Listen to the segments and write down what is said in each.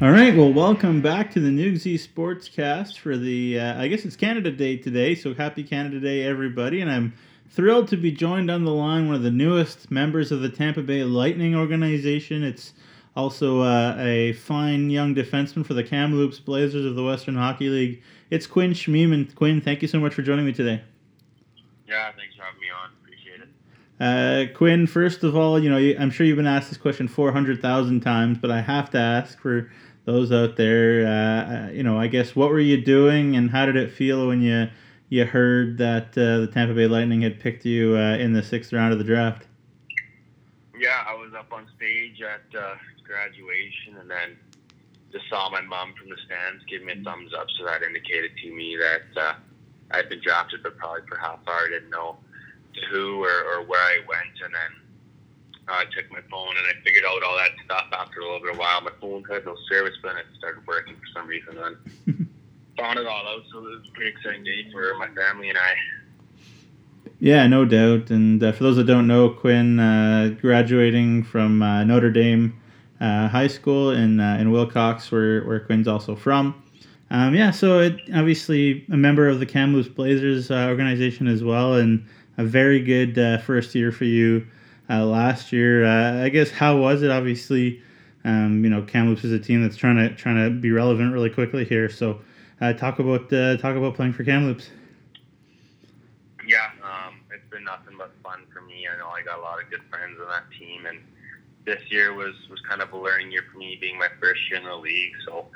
All right, well, welcome back to the Newsy Sportscast for the, uh, I guess it's Canada Day today, so happy Canada Day, everybody. And I'm thrilled to be joined on the line, one of the newest members of the Tampa Bay Lightning organization. It's also uh, a fine young defenseman for the Kamloops Blazers of the Western Hockey League. It's Quinn Schmiemann. Quinn, thank you so much for joining me today. Yeah, thanks for having me on. Appreciate it. Uh, Quinn, first of all, you know, I'm sure you've been asked this question 400,000 times, but I have to ask for those out there, uh, uh, you know, I guess what were you doing and how did it feel when you you heard that uh, the Tampa Bay Lightning had picked you uh, in the sixth round of the draft? Yeah, I was up on stage at uh, graduation and then just saw my mom from the stands give me a thumbs up, so that indicated to me that uh, I'd been drafted, but probably for half hour I didn't know to who or, or where I went, and then I took my phone and I figured out all that after a little bit of while. My phone had no service, but it started working for some reason. And found it all out, so it was a pretty exciting day for my family and I. Yeah, no doubt. And uh, for those that don't know, Quinn uh, graduating from uh, Notre Dame uh, High School in uh, in Wilcox, where where Quinn's also from. Um, yeah, so it, obviously a member of the Kamloops Blazers uh, organization as well, and a very good first year for you uh, last year. Uh, I guess how was it? Obviously, um, you know Kamloops is a team that's trying to trying to be relevant really quickly here. So uh, talk about uh, talk about playing for Kamloops. Yeah, um, it's been nothing but fun for me. I know I got a lot of good friends on that team, and this year was was kind of a learning year for me, being my first year in the league. So,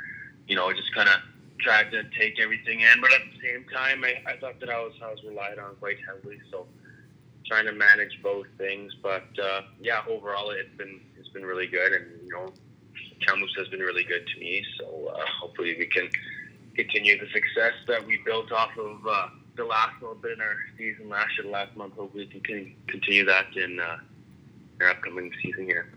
you know, just kind of tried to take everything in, but at the same time, I, I thought that I was I was relied on quite heavily. So trying to manage both things. But uh, yeah, overall, it's been been really good, and you know, Kamloops has been really good to me. So uh, hopefully, we can continue the success that we built off of uh, the last little bit in our season last year, last month. Hopefully, we can continue that in uh, our upcoming season here.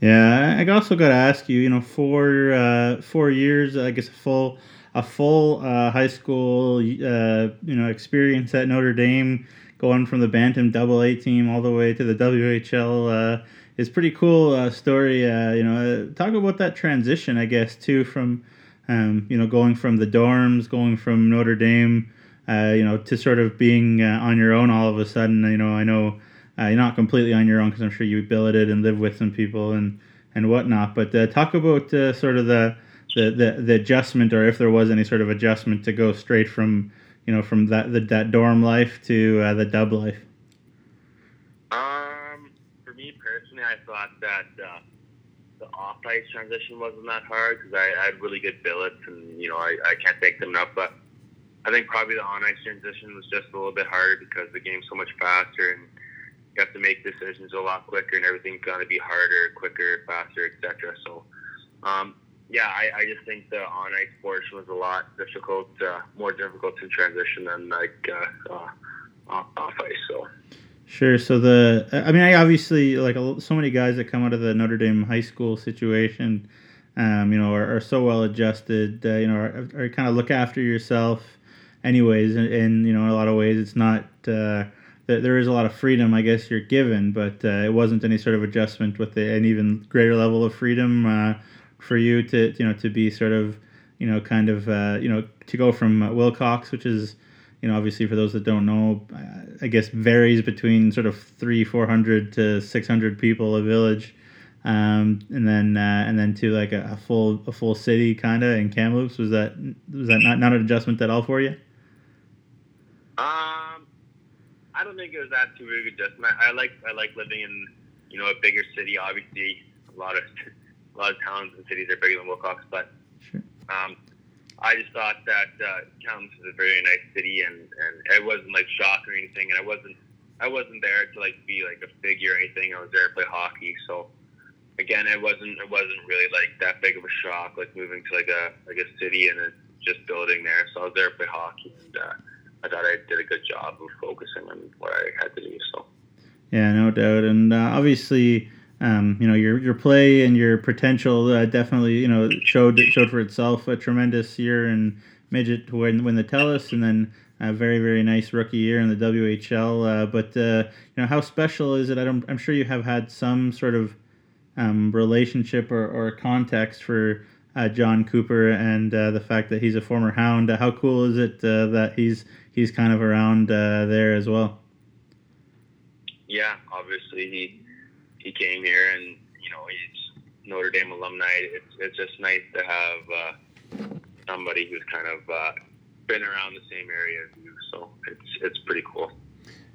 Yeah, I also got to ask you. You know, four uh, four years, I guess, a full a full uh, high school, uh, you know, experience at Notre Dame going from the Bantam Double A team all the way to the WHL uh, is pretty cool uh, story. Uh, you know, uh, talk about that transition, I guess, too, from um, you know going from the dorms, going from Notre Dame, uh, you know, to sort of being uh, on your own all of a sudden. You know, I know you're not completely on your own because I'm sure you billeted and live with some people and and whatnot. But talk about sort of the the, the, the adjustment or if there was any sort of adjustment to go straight from you know, from that the, that dorm life to uh, the dub life? Um, for me personally, I thought that uh, the off ice transition wasn't that hard because I, I, had really good billets, and you know, I, I can't thank them enough. But I think probably the on ice transition was just a little bit harder because the game's so much faster, and you have to make decisions a lot quicker, and everything's got to be harder, quicker, faster, etc. So. Um, yeah, I, I just think the on ice portion was a lot difficult, uh, more difficult to transition than like uh, uh, off ice. So. Sure. So the, I mean, I obviously like so many guys that come out of the Notre Dame high school situation, um, you know, are, are so well adjusted. Uh, you know, are, are, kind of look after yourself, anyways. And, and, you know, in a lot of ways, it's not. Uh, there is a lot of freedom, I guess, you're given, but uh, it wasn't any sort of adjustment with an even greater level of freedom uh, for you to you know to be sort of you know kind of uh, you know to go from Wilcox, which is you know obviously for those that don't know, I guess varies between sort of three four hundred to six hundred people a village. Um, and then uh, and then to like a, a, full a full city kind of in Kamloops was that was that not, not an adjustment at all for you? Um, I don't think it was that too big of adjustment. I like I like living in you know a bigger city. Obviously, a lot of a lot of towns and cities are bigger than Wilcox, but sure. um, I just thought that uh, Kamloops is a very nice city, and and it wasn't like shock or anything, and I wasn't I wasn't there to like be like a figure or anything. I was there to play hockey, so again, it wasn't it wasn't really like that big of a shock, like moving to like a like a city and just building there. So I was there to play hockey, and uh, I thought I did a good job of focusing on what I had to do. So yeah, no doubt, and uh, obviously um, you know your your play and your potential uh, definitely you know showed showed for itself a tremendous year in midget to win win the Telus and then a very very nice rookie year in the WHL. Uh, but uh, you know how special is it? I am sure you have had some sort of um, relationship or, or context for uh, Jon Cooper and uh, the fact that he's a former Hound. how cool is it that he's he's kind of around there as well? Yeah, obviously he he came here and you know he's Notre Dame alumni. It's it's just nice to have somebody who's kind of been around the same area as you. So it's it's pretty cool.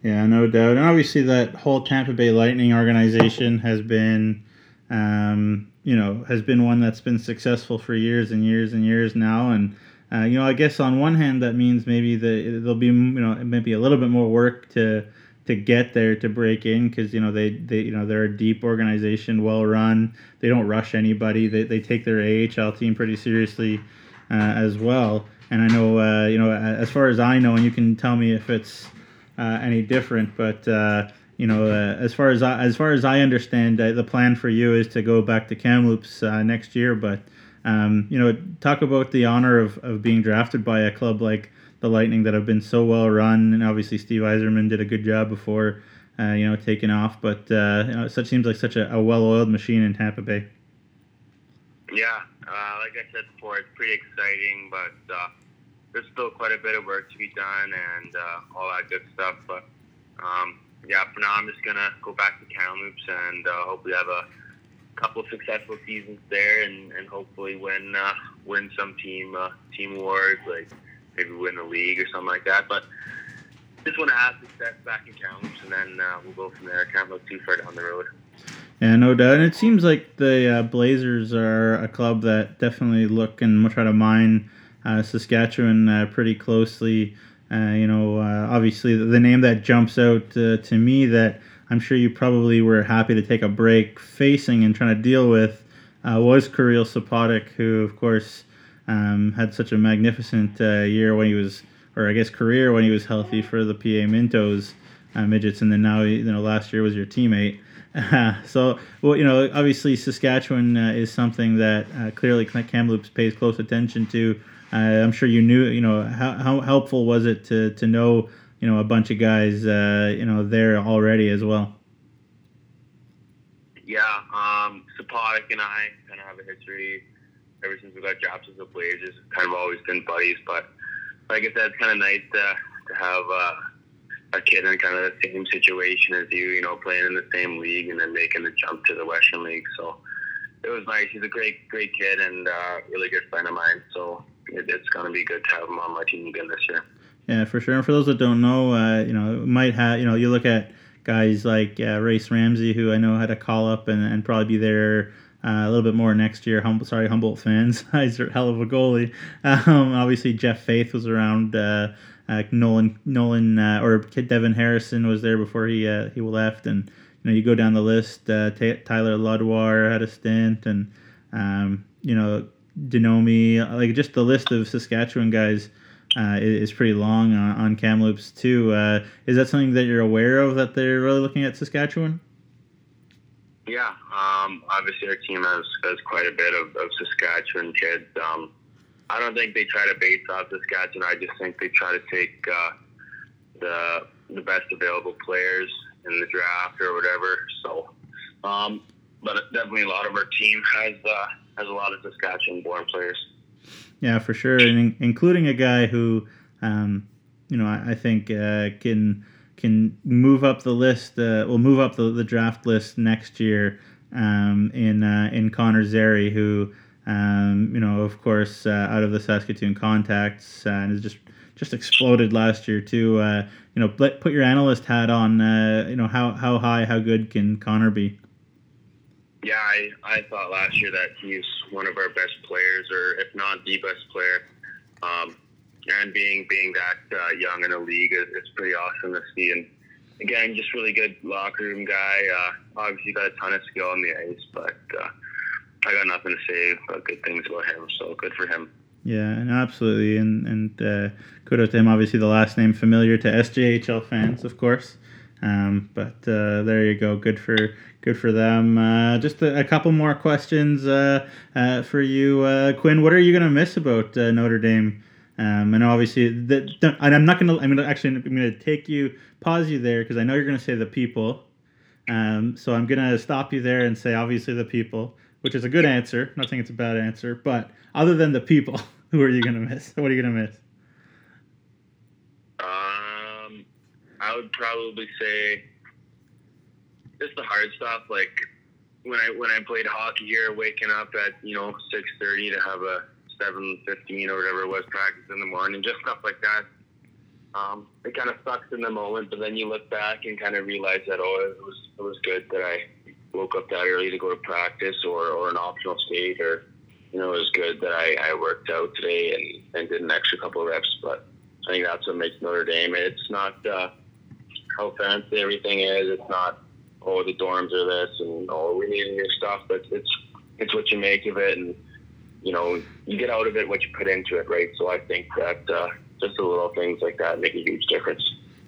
Yeah, no doubt. And obviously, that whole Tampa Bay Lightning organization has been, um, you know, has been one that's been successful for years and years and years now. And, uh, you know, I guess on one hand, that means maybe the, there'll be, you know, maybe a little bit more work to to get there to break in because you know they, they you know they're a deep organization well run they don't rush anybody they, they take their AHL team pretty seriously uh, as well and I know uh, you know as far as I know and you can tell me if it's uh, any different. But uh, you know, uh, as far as I, as far as I understand, the plan for you is to go back to Kamloops next year. But um, you know, talk about the honor of, of being drafted by a club like the Lightning that have been so well run, and obviously Steve Yzerman did a good job before, uh, you know, taking off. But uh, you know, such seems like such a, a well-oiled machine in Tampa Bay. Yeah, uh, like I said before, it's pretty exciting, but there's still quite a bit of work to be done and uh, all that good stuff. But um, yeah, for now I'm just gonna go back to Kamloops and uh, hopefully have a couple successful seasons there and, and hopefully win uh, win some team uh, team awards like maybe win the league or something like that. But just want to have success back in Kamloops and then uh, we'll go from there. Can't look too far down the road. Yeah, no doubt. And it seems like the uh, Blazers are a club that definitely look and try to mine uh, Saskatchewan uh, pretty closely. Uh, you know, obviously the, the, name that jumps out to me that I'm sure you probably were happy to take a break facing and trying to deal with was Kyrell Sopotyk, who of course um, had such a magnificent year when he was, or I guess career when he was healthy for the PA Mintos. Uh, midgets, and then now you know last year was your teammate. Uh, so well, you know obviously Saskatchewan uh, is something that clearly Kamloops pays close attention to. I'm sure you knew, you know, how, how helpful was it to, to know, you know, a bunch of guys, uh, you know, there already as well? Yeah, um, Sopotyk and I kind of have a history ever since we got jobs as the Blazers. Kind of always been buddies, but like I said, it's kind of nice to, to have uh, a kid in kind of the same situation as you, you know, playing in the same league and then making the jump to the Western League. So it was nice. He's a great, great kid and uh, really good friend of mine. So it, it's going to be good to have him on my team again this year. Yeah, for sure. And for those that don't know, uh, you know, might have you know, you look at guys like uh, Rayce Ramsay, who I know had a call up and, and probably be there uh, a little bit more next year. Sorry, Humboldt fans. He's a hell of a goalie. Um, obviously, Jeff Faith was around. Uh, uh, Nolan, Nolan, uh, or Devin Harrison was there before he uh, he left, and you know you go down the list. Uh, T- Tyler Ludwar had a stint, and um, you know Denomi, like just the list of Saskatchewan guys is, pretty long on, on Kamloops too. Is that something that you're aware of that they're really looking at Saskatchewan? Yeah, um, obviously our team has, has quite a bit of, of Saskatchewan kids. Um, I don't think they try to base off Saskatchewan. I just think they try to take uh, the the best available players in the draft or whatever. So, um, but definitely a lot of our team has uh, has a lot of Saskatchewan-born players. Yeah, for sure, and including a guy who, um, you know, I, I think uh, can can move up the list. Uh, will move up the, the draft list next year. Um, in uh, in Connor Zary, who um, you know, of course, uh, out of the Saskatoon contacts, uh, and has just just exploded last year too. Uh, you know, put your analyst hat on. Uh, you know, how how high, how good can Connor be? Yeah, I, I thought last year that he's one of our best players, or if not the best player. Um, and being being that uh, young in the league is pretty awesome to see. And again, just really good locker room guy. Uh, obviously, got a ton of skill on the ice, but uh, I got nothing to say but good things about him. So good for him. Yeah, and absolutely, and and uh, kudos to him. Obviously, the last name familiar to SJHL fans, of course. Um, but uh, there you go. Good for good for them. Uh, just a, a, couple more questions uh, uh for you, uh, Quinn. What are you gonna miss about uh, Notre Dame? Um, and obviously, and I'm not gonna. I'm gonna actually. I'm gonna take you, pause you there because I know you're gonna say the people. Um, so I'm gonna stop you there and say obviously the people. which is a good answer. Not saying it's a bad answer, but other than the people, who are you gonna miss? What are you gonna miss? Um, I would probably say just the hard stuff, like when I when I played hockey here, waking up at you know six thirty to have a seven fifteen or whatever it was practice in the morning, just stuff like that. Um, it kind of sucks in the moment, but then you look back and kind of realize that oh, it was it was good that I woke up that early to go to practice or, or an optional skate or you know it was good that I, I worked out today and, and did an extra couple of reps. But I think that's what makes Notre Dame. It's not uh, how fancy everything is. It's not oh the dorms are this and oh we need new stuff, but it's it's what you make of it and you know you get out of it what you put into it, right? So I think that uh, just the little things like that make a huge difference.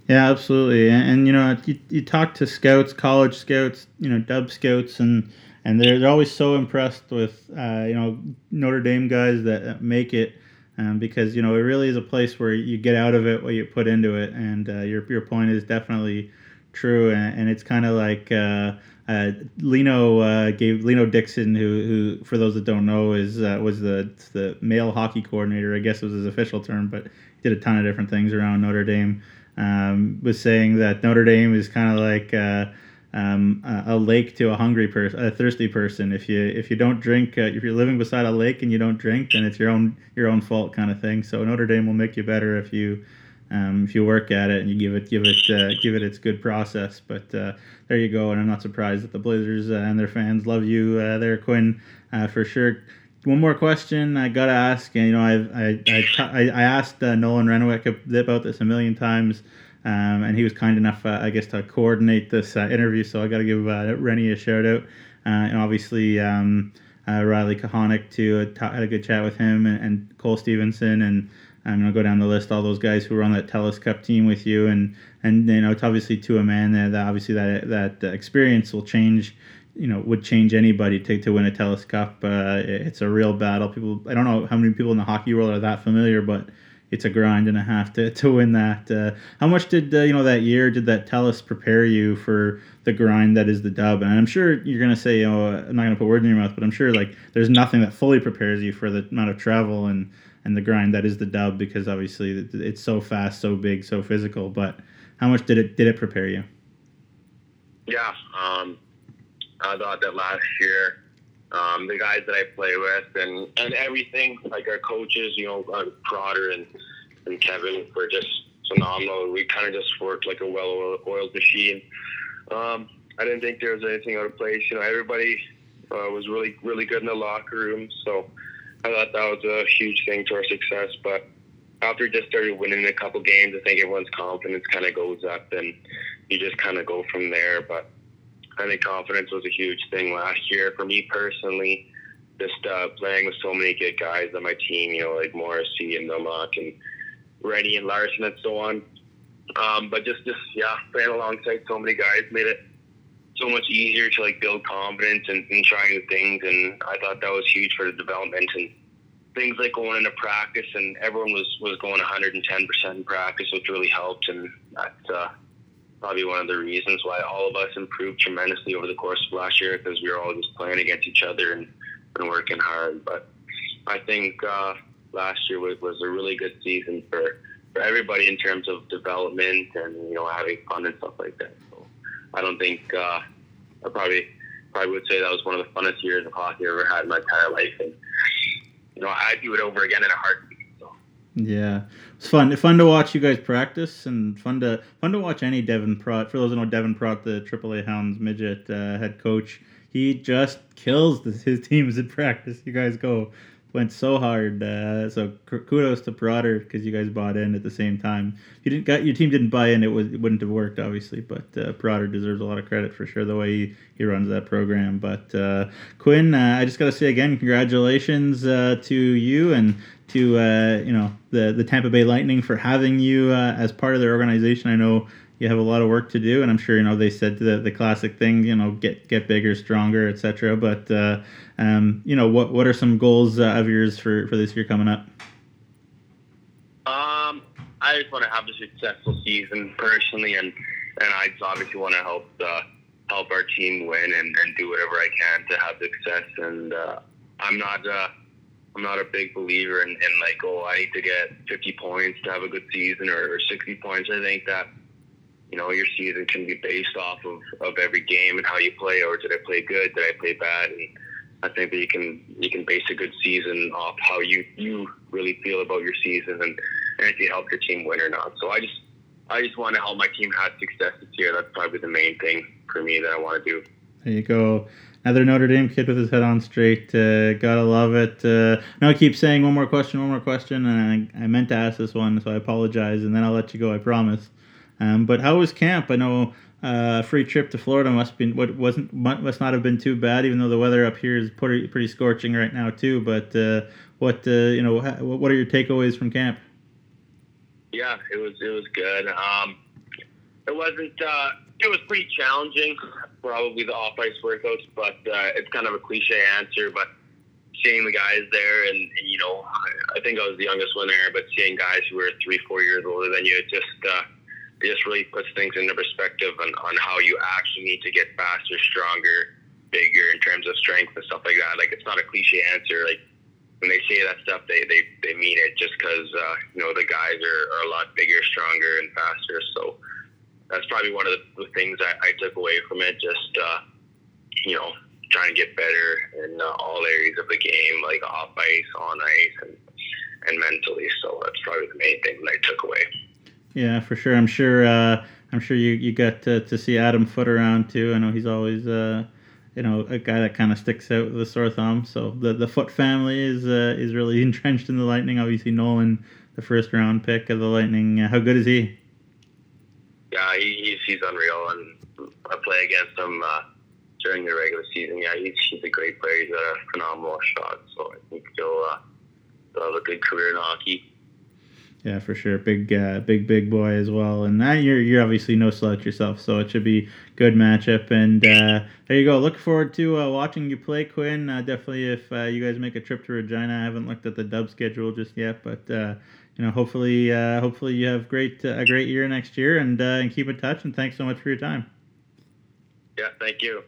Yeah, absolutely. And, and, you know, you, you talk to scouts, college scouts, you know, dub scouts, and and they're, they're always so impressed with uh, you know Notre Dame guys that, make it. Um, because you know it really is a place where you get out of it what you put into it, and uh, your your point is definitely true, and, and it's kind of like uh, uh, Lino uh, gave Lino Dixon, who who for those that don't know is uh, was the the male hockey coordinator, I guess was his official term, but did a ton of different things around Notre Dame. Um, was saying that Notre Dame is kind of like uh, um, a lake to a hungry person, a thirsty person. If you if you don't drink, uh, if you're living beside a lake and you don't drink, then it's your own your own fault kind of thing. So Notre Dame will make you better if you um, if you work at it and you give it give it uh, give it its good process. But uh, there you go, and I'm not surprised that the Blazers uh, and their fans love you uh, there, Quinn, uh, for sure. One more question I gotta ask, and you know I've, I I, I asked Nolan Renwick about this a million times. Um, and he was kind enough, uh, I guess, to coordinate this uh, interview. So I got to give uh, Rennie a shout out. Uh, and obviously, um, uh, Riley Kahonic, too. Had a good chat with him and, and Cole Stevenson. And I'm to go down the list, all those guys who were on that TELUS Cup team with you. And, and you know, it's obviously to a man that, that obviously that, that experience will change you know would change anybody to, to win a TELUS Cup. Uh, it's a real battle. People, I don't know how many people in the hockey world are that familiar, but it's a grind and a half to, to win that. Uh, how much did uh, you know that year? Did that TELUS prepare you for the grind that is the dub? And I'm sure you're gonna say, you know, I'm not gonna put words in your mouth, but I'm sure like there's nothing that fully prepares you for the amount of travel and and the grind that is the dub because obviously it's so fast, so big, so physical. But how much did it did it prepare you? Yeah, um, I thought that last year um, the guys that I play with, and, and everything, like our coaches, you know, uh, Prater and, and Kevin were just phenomenal. We kind of just worked like a well-oiled machine. Um, I didn't think there was anything out of place. You know, everybody uh, was really, really good in the locker room. So I thought that was a huge thing to our success. But after just started winning a couple games, I think everyone's confidence kind of goes up, and you just kind of go from there. But I think confidence was a huge thing last year for me personally. Just uh, playing with so many good guys on my team, you know, like Morrissey and Millock and Rennie and Larson and so on. Um, but just, just yeah, playing alongside so many guys made it so much easier to like build confidence and, and try new things. And I thought that was huge for the development and things like going into practice. And everyone was was going 110 percent in practice, which really helped. And that uh, probably one of the reasons why all of us improved tremendously over the course of last year because we were all just playing against each other and, and working hard. But I think uh, last year was, was a really good season for, for everybody in terms of development and you know having fun and stuff like that. So I don't think uh, I probably probably would say that was one of the funnest years of hockey I've ever had in my entire life, and you know I'd do it over again in a heartbeat. Yeah, it's fun. Fun to watch you guys practice, and fun to fun to watch any Devin Prot. For those who know Devin Prot, the AAA Hounds midget uh, head coach, he just kills his teams in practice. You guys go went so hard. Uh, so kudos to Prater because you guys bought in at the same time. If you didn't got your team didn't buy in, it was it wouldn't have worked obviously. But uh, deserves a lot of credit for sure the way he, he runs that program. But uh, Quinn, uh, I just got to say again, congratulations uh, to you and to uh, you know the the Tampa Bay Lightning for having you uh, as part of their organization. I know you have a lot of work to do, and I'm sure you know they said the the classic thing, you know, get get bigger, stronger, etc. But uh, um, you know, what what are some goals uh, of yours for for this year coming up? Um, I just want to have a successful season personally, and and I just obviously want to help the help our team win and, and do whatever I can to have success. And uh, I'm not uh, I'm not a big believer in, in like oh I need to get 50 points to have a good season or, or 60 points. I think that you know your season can be based off of, of every game and how you play. Or did I play good? Did I play bad? And I think that you can you can base a good season off how you you really feel about your season and, and if you help your team win or not. So I just I just want to help my team have success this year. That's probably the main thing for me that I want to do. There you go. Another Notre Dame kid with his head on straight. Uh, gotta love it. Uh, now I keep saying one more question, one more question, and I, I, meant to ask this one, so I apologize, and then I'll let you go. I promise. Um, but how was camp? I know a uh, free trip to Florida must be what wasn't must not have been too bad, even though the weather up here is pretty pretty scorching right now too. But uh, what uh, you know, what are your takeaways from camp? Yeah, it was it was good. Um, it wasn't. Uh, it was pretty challenging, probably the off ice workouts, but uh, it's kind of a cliche answer. But seeing the guys there, and, and you know, I, I, think I was the youngest one there, but seeing guys who were three, four years older than you, it just uh, it just really puts things into perspective on, on how you actually need to get faster, stronger, bigger in terms of strength and stuff like that. Like it's not a cliche answer. Like when they say that stuff, they they, they mean it just because uh, you know the guys are, are a lot bigger, stronger, and faster. So that's probably one of the, things I, I took away from it. Just uh, you know, trying to get better in uh, all areas of the game, like off ice, on ice, and and mentally. So that's probably the main thing that I took away. Yeah, for sure. I'm sure. Uh, I'm sure you, you got to, to see Adam Foote around too. I know he's always uh, you know a guy that kind of sticks out with a sore thumb. So the the Foote family is uh, is really entrenched in the Lightning. Obviously, Nolan, the first round pick of the Lightning. Uh, how good is he? Yeah, he, he's he's unreal, and I play against him uh, during the regular season. Yeah, he's he's a great player. He's got a phenomenal shot. So I think he'll, uh, he'll have a good career in hockey. Yeah, for sure. Big, uh, big, big boy as well. And uh, you're you're obviously no slouch yourself, so it should be good matchup. And uh, there you go. Look forward to uh, watching you play, Quinn. Uh, definitely, if uh, you guys make a trip to Regina, I haven't looked at the dub schedule just yet, but you know, hopefully, hopefully you have great a great year next year, and and keep in touch. And thanks so much for your time. Yeah, thank you.